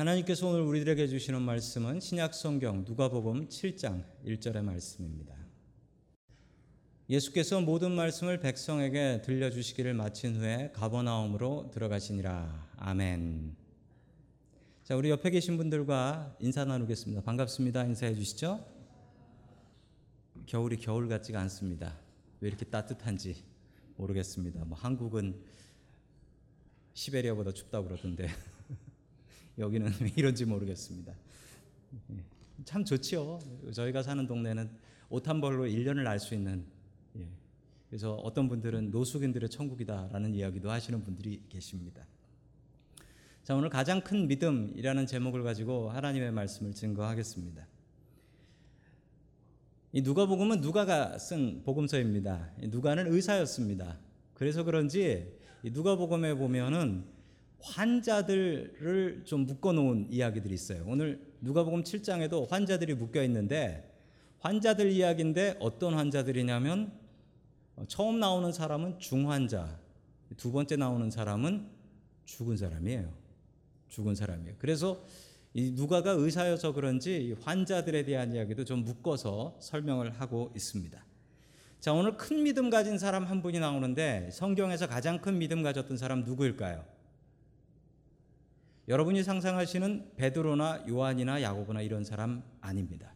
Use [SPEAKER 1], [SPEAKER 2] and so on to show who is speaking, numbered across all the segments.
[SPEAKER 1] 하나님께서 오늘 우리들에게 주시는 말씀은 신약 성경 누가복음 7장 1절의 말씀입니다. 예수께서 모든 말씀을 백성에게 들려주시기를 마친 후에 가버나움으로 들어가시니라. 아멘. 자, 우리 옆에 계신 분들과 인사 나누겠습니다. 반갑습니다. 인사해 주시죠. 겨울이 겨울 같지가 않습니다. 왜 이렇게 따뜻한지 모르겠습니다. 뭐 한국은 시베리아보다 춥다고 그러던데 여기는 왜 이런지 모르겠습니다. 예, 참 좋지요. 저희가 사는 동네는 옷 한 벌로 1년을 알 수 있는 예. 그래서 어떤 분들은 노숙인들의 천국이다라는 이야기도 하시는 분들이 계십니다. 자, 오늘 가장 큰 믿음이라는 제목을 가지고 하나님의 말씀을 증거하겠습니다. 이 누가복음은 누가가 쓴 복음서입니다. 누가는 의사였습니다. 그래서 그런지 누가복음에 보면은 환자들을 좀 묶어 놓은 이야기들이 있어요. 오늘 누가복음 7장에도 환자들이 묶여 있는데 환자들 이야기인데 어떤 환자들이냐면 처음 나오는 사람은 중환자, 두 번째 나오는 사람은 죽은 사람이에요. 죽은 사람이에요. 그래서 이 누가가 의사여서 그런지 환자들에 대한 이야기도 좀 묶어서 설명을 하고 있습니다. 자, 오늘 큰 믿음 가진 사람 한 분이 나오는데 성경에서 가장 큰 믿음 가졌던 사람 누구일까요? 여러분이 상상하시는 베드로나 요한이나 야고보나 이런 사람 아닙니다.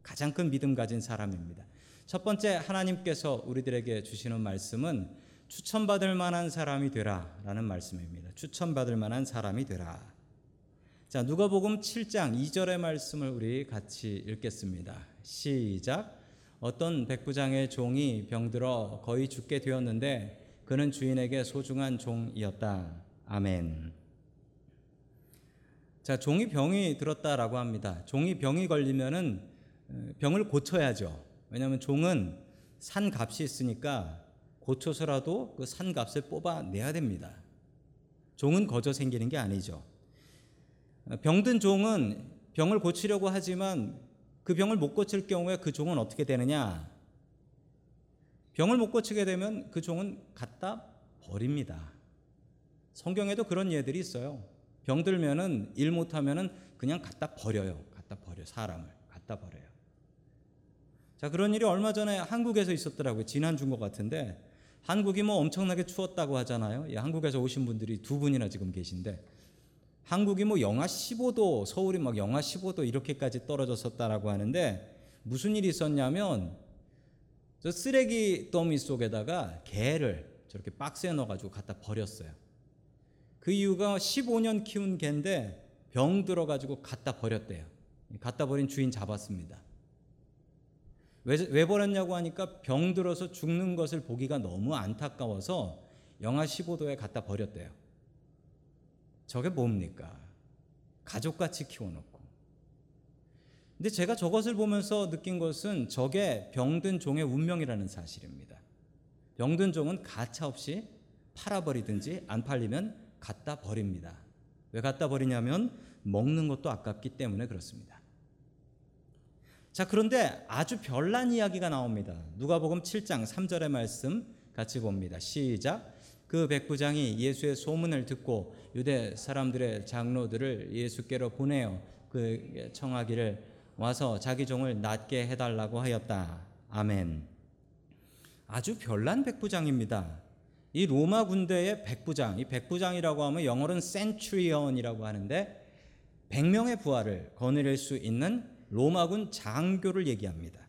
[SPEAKER 1] 가장 큰 믿음 가진 사람입니다. 첫 번째 하나님께서 우리들에게 주시는 말씀은 추천받을 만한 사람이 되라라는 말씀입니다. 추천받을 만한 사람이 되라. 자, 누가복음 7장 2절의 말씀을 우리 같이 읽겠습니다. 시작. 어떤 백부장의 종이 병들어 거의 죽게 되었는데 그는 주인에게 소중한 종이었다. 아멘. 자, 종이 병이 들었다라고 합니다. 종이 병이 걸리면은 어, 병을 고쳐야죠. 왜냐하면 종은 산 값이 있으니까 고쳐서라도 그 산 값을 뽑아내야 됩니다. 종은 거저 생기는 게 아니죠. 어, 병든 종은 병을 고치려고 하지만 그 병을 못 고칠 경우에 그 종은 어떻게 되느냐? 병을 못 고치게 되면 그 종은 갖다 버립니다. 성경에도 그런 예들이 있어요. 병들면은 일 못하면은 그냥 갖다 버려요. 갖다 버려 사람을 갖다 버려요. 자 그런 일이 얼마 전에 한국에서 있었더라고요. 지난주인 것 같은데 한국이 뭐 엄청나게 추웠다고 하잖아요. 예, 한국에서 오신 분들이 두 분이나 지금 계신데 한국이 뭐 영하 15도, 서울이 막 영하 15도 이렇게까지 떨어졌었다라고 하는데 무슨 일이 있었냐면 저 쓰레기 더미 속에다가 개를 저렇게 박스에 넣어가지고 갖다 버렸어요. 그 이유가 15년 키운 개인데 병 들어가지고 갖다 버렸대요. 갖다 버린 주인 잡았습니다. 왜, 왜 버렸냐고 하니까 병 들어서 죽는 것을 보기가 너무 안타까워서 영하 15도에 갖다 버렸대요. 저게 뭡니까? 가족같이 키워놓고. 근데 제가 저것을 보면서 느낀 것은 저게 병든 종의 운명이라는 사실입니다. 병든 종은 가차없이 팔아버리든지 안 팔리면 갖다 버립니다. 왜 갖다 버리냐면 먹는 것도 아깝기 때문에 그렇습니다. 자, 그런데 아주 별난 이야기가 나옵니다. 누가복음 7장 3절의 말씀 같이 봅니다. 시작. 그 백부장이 예수의 소문을 듣고 유대 사람들의 장로들을 예수께로 보내어 그 청하기를 와서 자기 종을 낫게 해달라고 하였다. 아멘. 아주 별난 백부장입니다. 이 로마 군대의 백부장, 이 백부장이라고 하면 영어로는 센츄리언이라고 하는데 100명의 부하를 거느릴 수 있는 로마군 장교를 얘기합니다.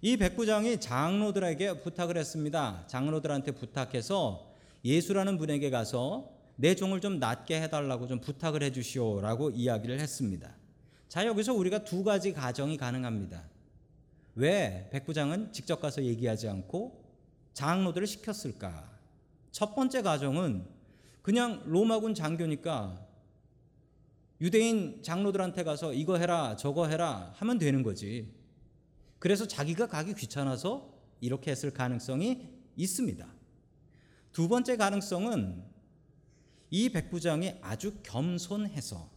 [SPEAKER 1] 이 백부장이 장로들에게 부탁을 했습니다. 장로들한테 부탁해서 예수라는 분에게 가서 내 종을 좀 낫게 해달라고 좀 부탁을 해주시오라고 이야기를 했습니다. 자, 여기서 우리가 두 가지 가정이 가능합니다. 왜 백부장은 직접 가서 얘기하지 않고 장로들을 시켰을까? 첫 번째 가정은 그냥 로마군 장교니까 유대인 장로들한테 가서 이거 해라, 저거 해라 하면 되는 거지. 그래서 자기가 가기 귀찮아서 이렇게 했을 가능성이 있습니다. 두 번째 가능성은 이 백부장이 아주 겸손해서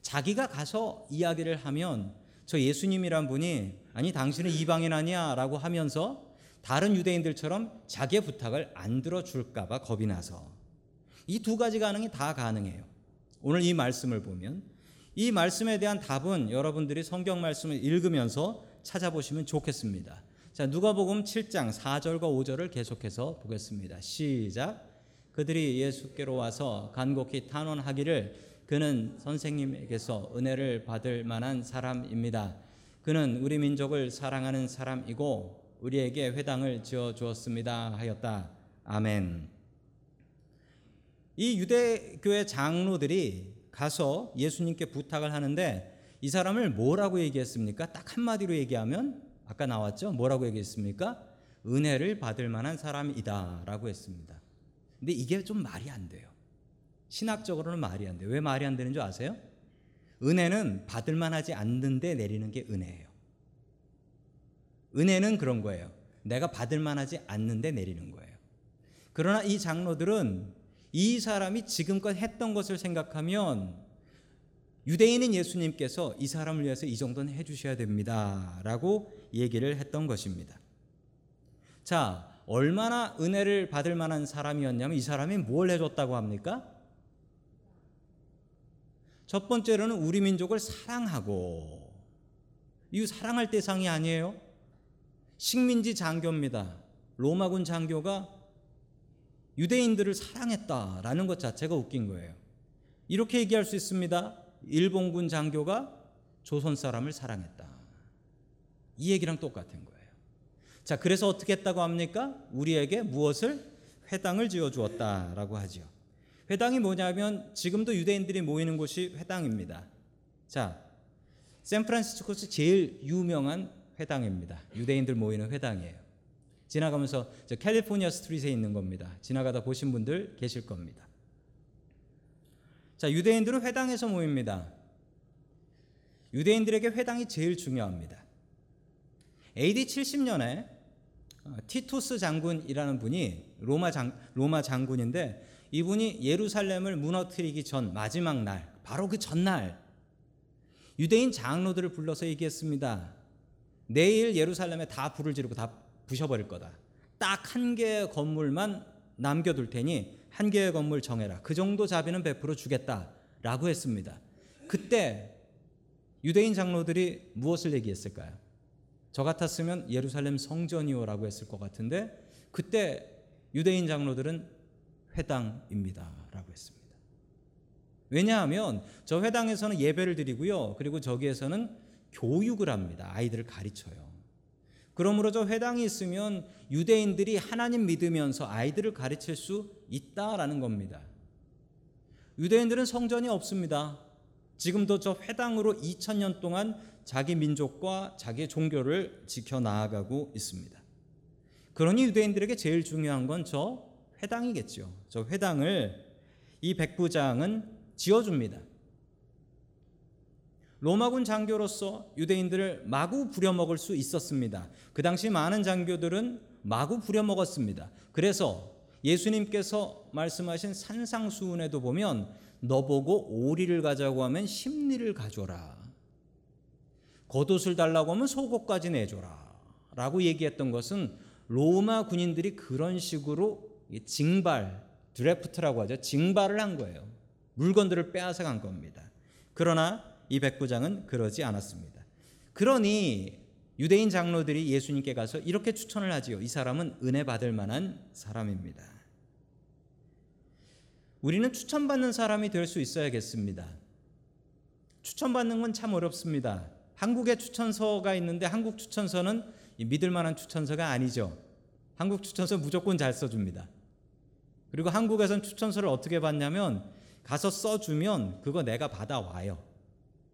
[SPEAKER 1] 자기가 가서 이야기를 하면 저 예수님이란 분이 아니 당신은 이방인 아니야 라고 하면서 다른 유대인들처럼 자기의 부탁을 안 들어줄까봐 겁이 나서 이 두 가지 가능이 다 가능해요. 오늘 이 말씀을 보면 이 말씀에 대한 답은 여러분들이 성경 말씀을 읽으면서 찾아보시면 좋겠습니다. 자, 누가복음 7장 4절과 5절을 계속해서 보겠습니다. 시작. 그들이 예수께로 와서 간곡히 탄원하기를 그는 선생님에게서 은혜를 받을 만한 사람입니다. 그는 우리 민족을 사랑하는 사람이고 우리에게 회당을 지어 주었습니다 하였다. 아멘. 이 유대교회 장로들이 가서 예수님께 부탁을 하는데 이 사람을 뭐라고 얘기했습니까? 딱 한마디로 얘기하면 아까 나왔죠? 뭐라고 얘기했습니까? 은혜를 받을 만한 사람이다라고 했습니다. 근데 이게 좀 말이 안 돼요. 신학적으로는 말이 안 돼요. 왜 말이 안 되는 줄 아세요? 은혜는 받을 만하지 않는데 내리는 게 은혜예요. 은혜는 그런 거예요. 내가 받을 만하지 않는데 내리는 거예요. 그러나 이 장로들은 이 사람이 지금껏 했던 것을 생각하면 유대인인 예수님께서 이 사람을 위해서 이 정도는 해주셔야 됩니다. 라고 얘기를 했던 것입니다. 자, 얼마나 은혜를 받을 만한 사람이었냐면 이 사람이 뭘 해줬다고 합니까? 첫 번째로는 우리 민족을 사랑하고 이 사랑할 대상이 아니에요. 식민지 장교입니다. 로마군 장교가 유대인들을 사랑했다라는 것 자체가 웃긴 거예요. 이렇게 얘기할 수 있습니다. 일본군 장교가 조선 사람을 사랑했다. 이 얘기랑 똑같은 거예요. 자, 그래서 어떻게 했다고 합니까? 우리에게 무엇을 회당을 지어 주었다라고 하죠. 회당이 뭐냐면 지금도 유대인들이 모이는 곳이 회당입니다. 자, 샌프란시스코에서 제일 유명한 회당입니다. 유대인들 모이는 회당이에요. 지나가면서 저 캘리포니아 스트리트에 있는 겁니다. 지나가다 보신 분들 계실 겁니다. 자, 유대인들은 회당에서 모입니다. 유대인들에게 회당이 제일 중요합니다. AD 70년에 티투스 장군이라는 분이 로마 장 로마 장군인데 이분이 예루살렘을 무너뜨리기 전 마지막 날 바로 그 전날 유대인 장로들을 불러서 얘기했습니다. 내일 예루살렘에 다 불을 지르고 다 부셔버릴 거다. 딱 한 개의 건물만 남겨둘 테니 한 개의 건물 정해라. 그 정도 자비는 베풀어 주겠다라고 했습니다. 그때 유대인 장로들이 무엇을 얘기했을까요? 저 같았으면 예루살렘 성전이요라고 했을 것 같은데 그때 유대인 장로들은 회당입니다라고 했습니다. 왜냐하면 저 회당에서는 예배를 드리고요. 그리고 저기에서는 교육을 합니다. 아이들을 가르쳐요. 그러므로 저 회당이 있으면 유대인들이 하나님 믿으면서 아이들을 가르칠 수 있다라는 겁니다. 유대인들은 성전이 없습니다. 지금도 저 회당으로 2000년 동안 자기 민족과 자기 종교를 지켜 나아가고 있습니다. 그러니 유대인들에게 제일 중요한 건 저 회당이겠죠. 저 회당을 이 백부장은 지어줍니다. 로마군 장교로서 유대인들을 마구 부려먹을 수 있었습니다. 그 당시 많은 장교들은 마구 부려먹었습니다. 그래서 예수님께서 말씀하신 산상수훈에도 보면 너보고 오리를 가자고 하면 심리를 가져라. 겉옷을 달라고 하면 속옷까지 내줘라. 라고 얘기했던 것은 로마 군인들이 그런 식으로 징발, 드래프트라고 하죠. 징발을 한 거예요. 물건들을 빼앗아 간 겁니다. 그러나 이 백부장은 그러지 않았습니다. 그러니 유대인 장로들이 예수님께 가서 이렇게 추천을 하지요. 이 사람은 은혜 받을 만한 사람입니다. 우리는 추천받는 사람이 될 수 있어야겠습니다. 추천받는 건 참 어렵습니다. 한국에 추천서가 있는데 한국 추천서는 믿을 만한 추천서가 아니죠. 한국 추천서 무조건 잘 써줍니다. 그리고 한국에선 추천서를 어떻게 받냐면 가서 써주면 그거 내가 받아와요.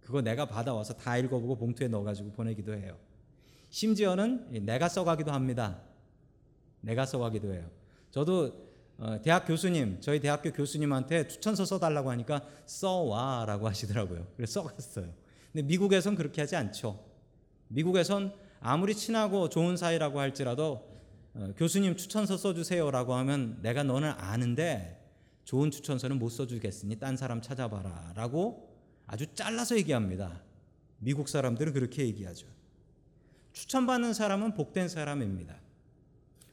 [SPEAKER 1] 그거 내가 받아와서 다 읽어보고 봉투에 넣어가지고 보내기도 해요. 심지어는 내가 써가기도 합니다. 내가 써가기도 해요. 저도 어, 대학 교수님, 저희 대학교 교수님한테 추천서 써달라고 하니까 써와라고 하시더라고요. 그래서 써갔어요. 근데 미국에선 그렇게 하지 않죠. 미국에선 아무리 친하고 좋은 사이라고 할지라도 어, 교수님 추천서 써주세요라고 하면 내가 너는 아는데 좋은 추천서는 못 써주겠으니 딴 사람 찾아봐라라고 아주 잘라서 얘기합니다. 미국 사람들은 그렇게 얘기하죠. 추천받는 사람은 복된 사람입니다.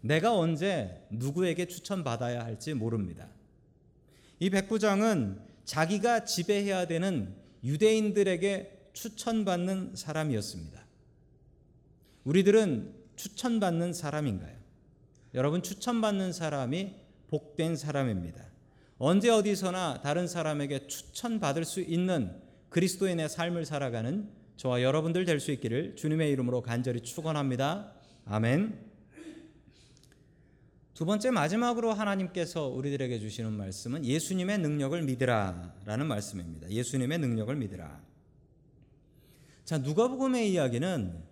[SPEAKER 1] 내가 언제 누구에게 추천받아야 할지 모릅니다. 이 백부장은 자기가 지배해야 되는 유대인들에게 추천받는 사람이었습니다. 우리들은 추천받는 사람인가요? 여러분 추천받는 사람이 복된 사람입니다. 언제 어디서나 다른 사람에게 추천받을 수 있는 그리스도인의 삶을 살아가는 저와 여러분들 될 수 있기를 주님의 이름으로 간절히 축원합니다. 아멘. 두 번째 마지막으로 하나님께서 우리들에게 주시는 말씀은 예수님의 능력을 믿으라라는 말씀입니다. 예수님의 능력을 믿으라. 자, 누가복음의 이야기는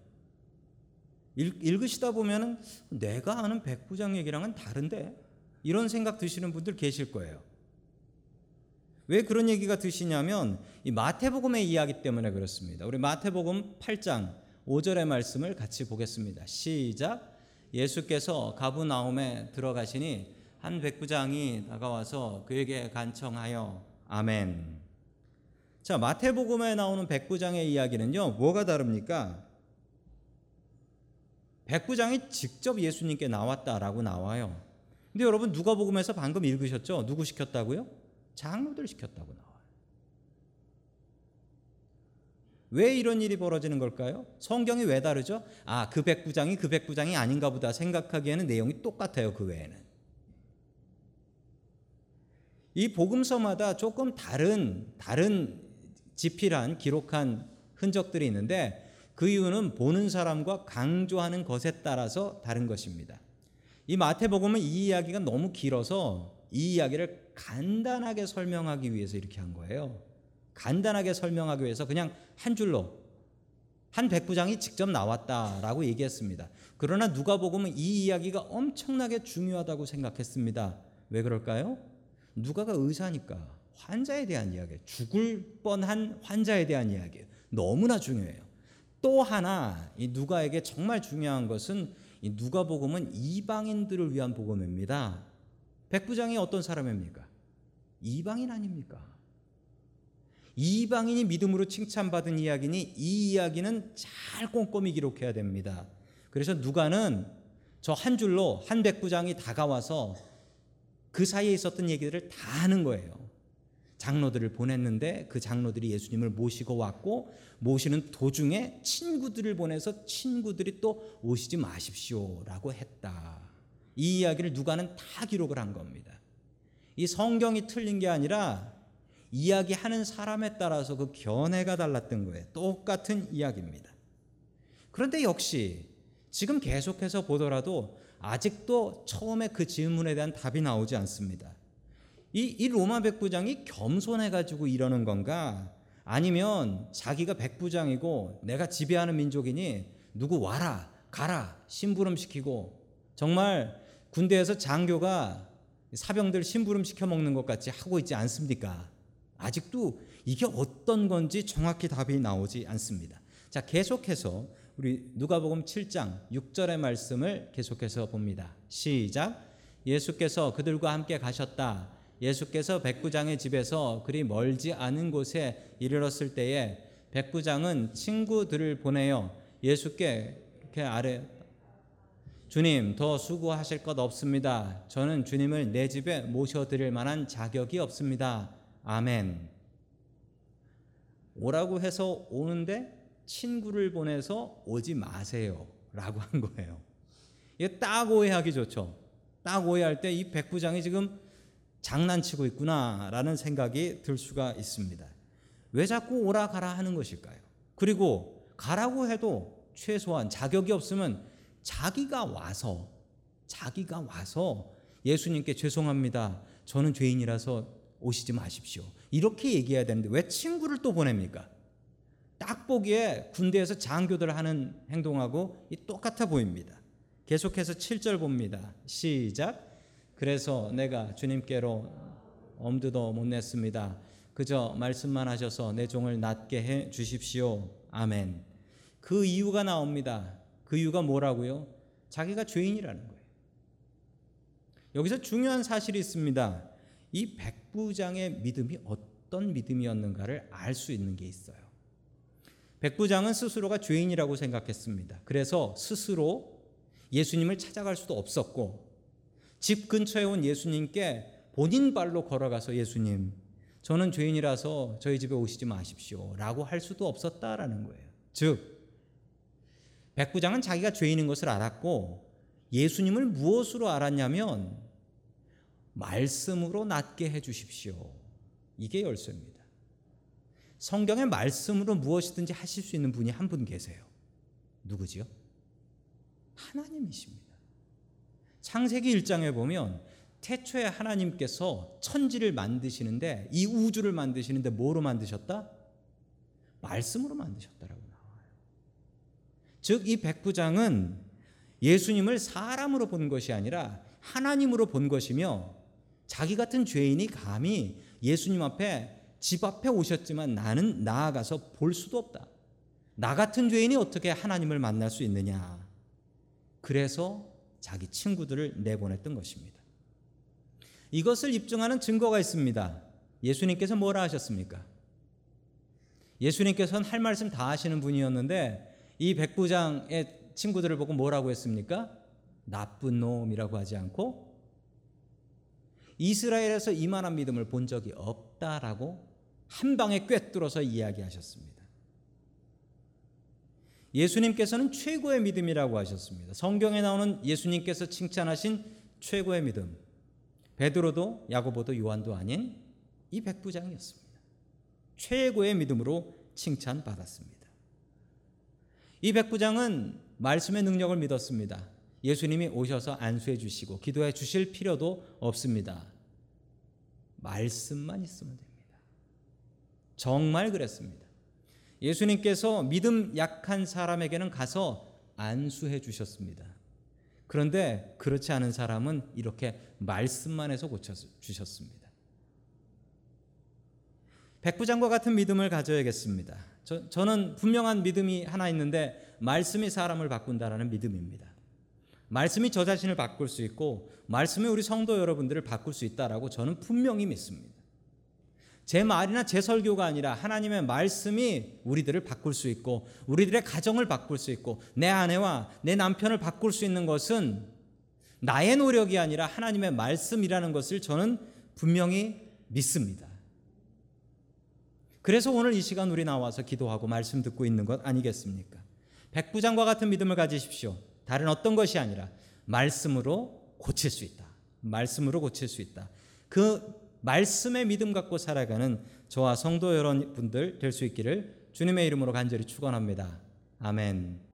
[SPEAKER 1] 읽, 으시다 보면은 내가 아는 백부장 얘기랑은 다른데 이런 생각 드시는 분들 계실 거예요. 왜 그런 얘기가 드시냐면 이 마태복음의 이야기 때문에 그렇습니다. 우리 마태복음 8장 5절의 말씀을 같이 보겠습니다. 시작. 예수께서 가브나움에 들어가시니 한 백부장이 다가와서 그에게 간청하여 아멘. 자, 마태복음에 나오는 백부장의 이야기는요. 뭐가 다릅니까? 백부장이 직접 예수님께 나왔다라고 나와요. 근데 여러분 누가복음에서 방금 읽으셨죠? 누구 시켰다고요? 장로들 시켰다고 나와요. 왜 이런 일이 벌어지는 걸까요? 성경이 왜 다르죠? 아, 그 백부장이 그 백부장이 아닌가 보다 생각하기에는 내용이 똑같아요. 그 외에는. 이 복음서마다 조금 다른 다른 지필한 기록한 흔적들이 있는데 그 이유는 보는 사람과 강조하는 것에 따라서 다른 것입니다. 이 마태복음은 이 이야기가 너무 길어서 이 이야기를 간단하게 설명하기 위해서 이렇게 한 거예요. 간단하게 설명하기 위해서 그냥 한 줄로 한 백부장이 직접 나왔다라고 얘기했습니다. 그러나 누가복음은 이 이야기가 엄청나게 중요하다고 생각했습니다. 왜 그럴까요? 누가가 의사니까 환자에 대한 이야기, 죽을 뻔한 환자에 대한 이야기 너무나 중요해요. 또 하나 이 누가에게 정말 중요한 것은 이 누가복음은 이방인들을 위한 복음입니다. 백부장이 어떤 사람입니까? 이방인 아닙니까? 이방인이 믿음으로 칭찬받은 이야기니 이 이야기는 잘 꼼꼼히 기록해야 됩니다. 그래서 누가는 저 한 줄로 한 백부장이 다가와서 그 사이에 있었던 얘기들을 다 하는 거예요. 장로들을 보냈는데 그 장로들이 예수님을 모시고 왔고 모시는 도중에 친구들을 보내서 친구들이 또 오시지 마십시오라고 했다. 이 이야기를 누가는 다 기록을 한 겁니다. 이 성경이 틀린 게 아니라 이야기하는 사람에 따라서 그 견해가 달랐던 거예요. 똑같은 이야기입니다. 그런데 역시 지금 계속해서 보더라도 아직도 처음에 그 질문에 대한 답이 나오지 않습니다. 이, 이 로마 백부장이 겸손해가지고 이러는 건가? 아니면 자기가 백부장이고 내가 지배하는 민족이니 누구 와라, 가라, 심부름 시키고 정말 군대에서 장교가 사병들 심부름 시켜 먹는 것 같이 하고 있지 않습니까? 아직도 이게 어떤 건지 정확히 답이 나오지 않습니다. 자, 계속해서 우리 누가복음 7장 6절의 말씀을 계속해서 봅니다. 시작. 예수께서 그들과 함께 가셨다. 예수께서 백부장의 집에서 그리 멀지 않은 곳에 이르렀을 때에 백부장은 친구들을 보내어 예수께 이렇게 아래 주님 더 수고하실 것 없습니다. 저는 주님을 내 집에 모셔드릴 만한 자격이 없습니다. 아멘. 오라고 해서 오는데 친구를 보내서 오지 마세요. 라고 한 거예요. 이게 딱 오해하기 좋죠. 딱 오해할 때 이 백부장이 지금 장난치고 있구나라는 생각이 들 수가 있습니다. 왜 자꾸 오라 가라 하는 것일까요? 그리고 가라고 해도 최소한 자격이 없으면 자기가 와서 자기가 와서 예수님께 죄송합니다. 저는 죄인이라서 오시지 마십시오. 이렇게 얘기해야 되는데 왜 친구를 또 보냅니까? 딱 보기에 군대에서 장교들 하는 행동하고 똑같아 보입니다. 계속해서 7절 봅니다. 시작. 그래서 내가 주님께로 엄두도 못 냈습니다. 그저 말씀만 하셔서 내 종을 낫게 해 주십시오. 아멘. 그 이유가 나옵니다. 그 이유가 뭐라고요? 자기가 죄인이라는 거예요. 여기서 중요한 사실이 있습니다. 이 백부장의 믿음이 어떤 믿음이었는가를 알 수 있는 게 있어요. 백부장은 스스로가 죄인이라고 생각했습니다. 그래서 스스로 예수님을 찾아갈 수도 없었고 집 근처에 온 예수님께 본인 발로 걸어가서 예수님 저는 죄인이라서 저희 집에 오시지 마십시오. 라고 할 수도 없었다라는 거예요. 즉, 백부장은 자기가 죄인인 것을 알았고 예수님을 무엇으로 알았냐면 말씀으로 낫게 해 주십시오. 이게 열쇠입니다. 성경의 말씀으로 무엇이든지 하실 수 있는 분이 한 분 계세요. 누구지요? 하나님이십니다. 창세기 1장에 보면 태초에 하나님께서 천지를 만드시는데 이 우주를 만드시는데 뭐로 만드셨다? 말씀으로 만드셨다라고. 즉 이 백부장은 예수님을 사람으로 본 것이 아니라 하나님으로 본 것이며 자기 같은 죄인이 감히 예수님 앞에 집 앞에 오셨지만 나는 나아가서 볼 수도 없다. 나 같은 죄인이 어떻게 하나님을 만날 수 있느냐. 그래서 자기 친구들을 내보냈던 것입니다. 이것을 입증하는 증거가 있습니다. 예수님께서 뭐라 하셨습니까? 예수님께서는 할 말씀 다 하시는 분이었는데 이 백부장의 친구들을 보고 뭐라고 했습니까? 나쁜 놈이라고 하지 않고 이스라엘에서 이만한 믿음을 본 적이 없다라고 한 방에 꿰뚫어서 이야기하셨습니다. 예수님께서는 최고의 믿음이라고 하셨습니다. 성경에 나오는 예수님께서 칭찬하신 최고의 믿음. 베드로도 야고보도 요한도 아닌 이 백부장이었습니다. 최고의 믿음으로 칭찬받았습니다. 이 백부장은 말씀의 능력을 믿었습니다. 예수님이 오셔서 안수해 주시고 기도해 주실 필요도 없습니다. 말씀만 있으면 됩니다. 정말 그랬습니다. 예수님께서 믿음 약한 사람에게는 가서 안수해 주셨습니다. 그런데 그렇지 않은 사람은 이렇게 말씀만 해서 고쳐 주셨습니다. 백부장과 같은 믿음을 가져야겠습니다. 저, 저는 분명한 믿음이 하나 있는데 말씀이 사람을 바꾼다라는 믿음입니다. 말씀이 저 자신을 바꿀 수 있고 말씀이 우리 성도 여러분들을 바꿀 수 있다라고 저는 분명히 믿습니다. 제 말이나 제 설교가 아니라 하나님의 말씀이 우리들을 바꿀 수 있고 우리들의 가정을 바꿀 수 있고 내 아내와 내 남편을 바꿀 수 있는 것은 나의 노력이 아니라 하나님의 말씀이라는 것을 저는 분명히 믿습니다. 그래서 오늘 이 시간 우리 나와서 기도하고 말씀 듣고 있는 것 아니겠습니까? 백부장과 같은 믿음을 가지십시오. 다른 어떤 것이 아니라 말씀으로 고칠 수 있다. 말씀으로 고칠 수 있다. 그 말씀의 믿음 갖고 살아가는 저와 성도 여러분들 될 수 있기를 주님의 이름으로 간절히 축원합니다. 아멘.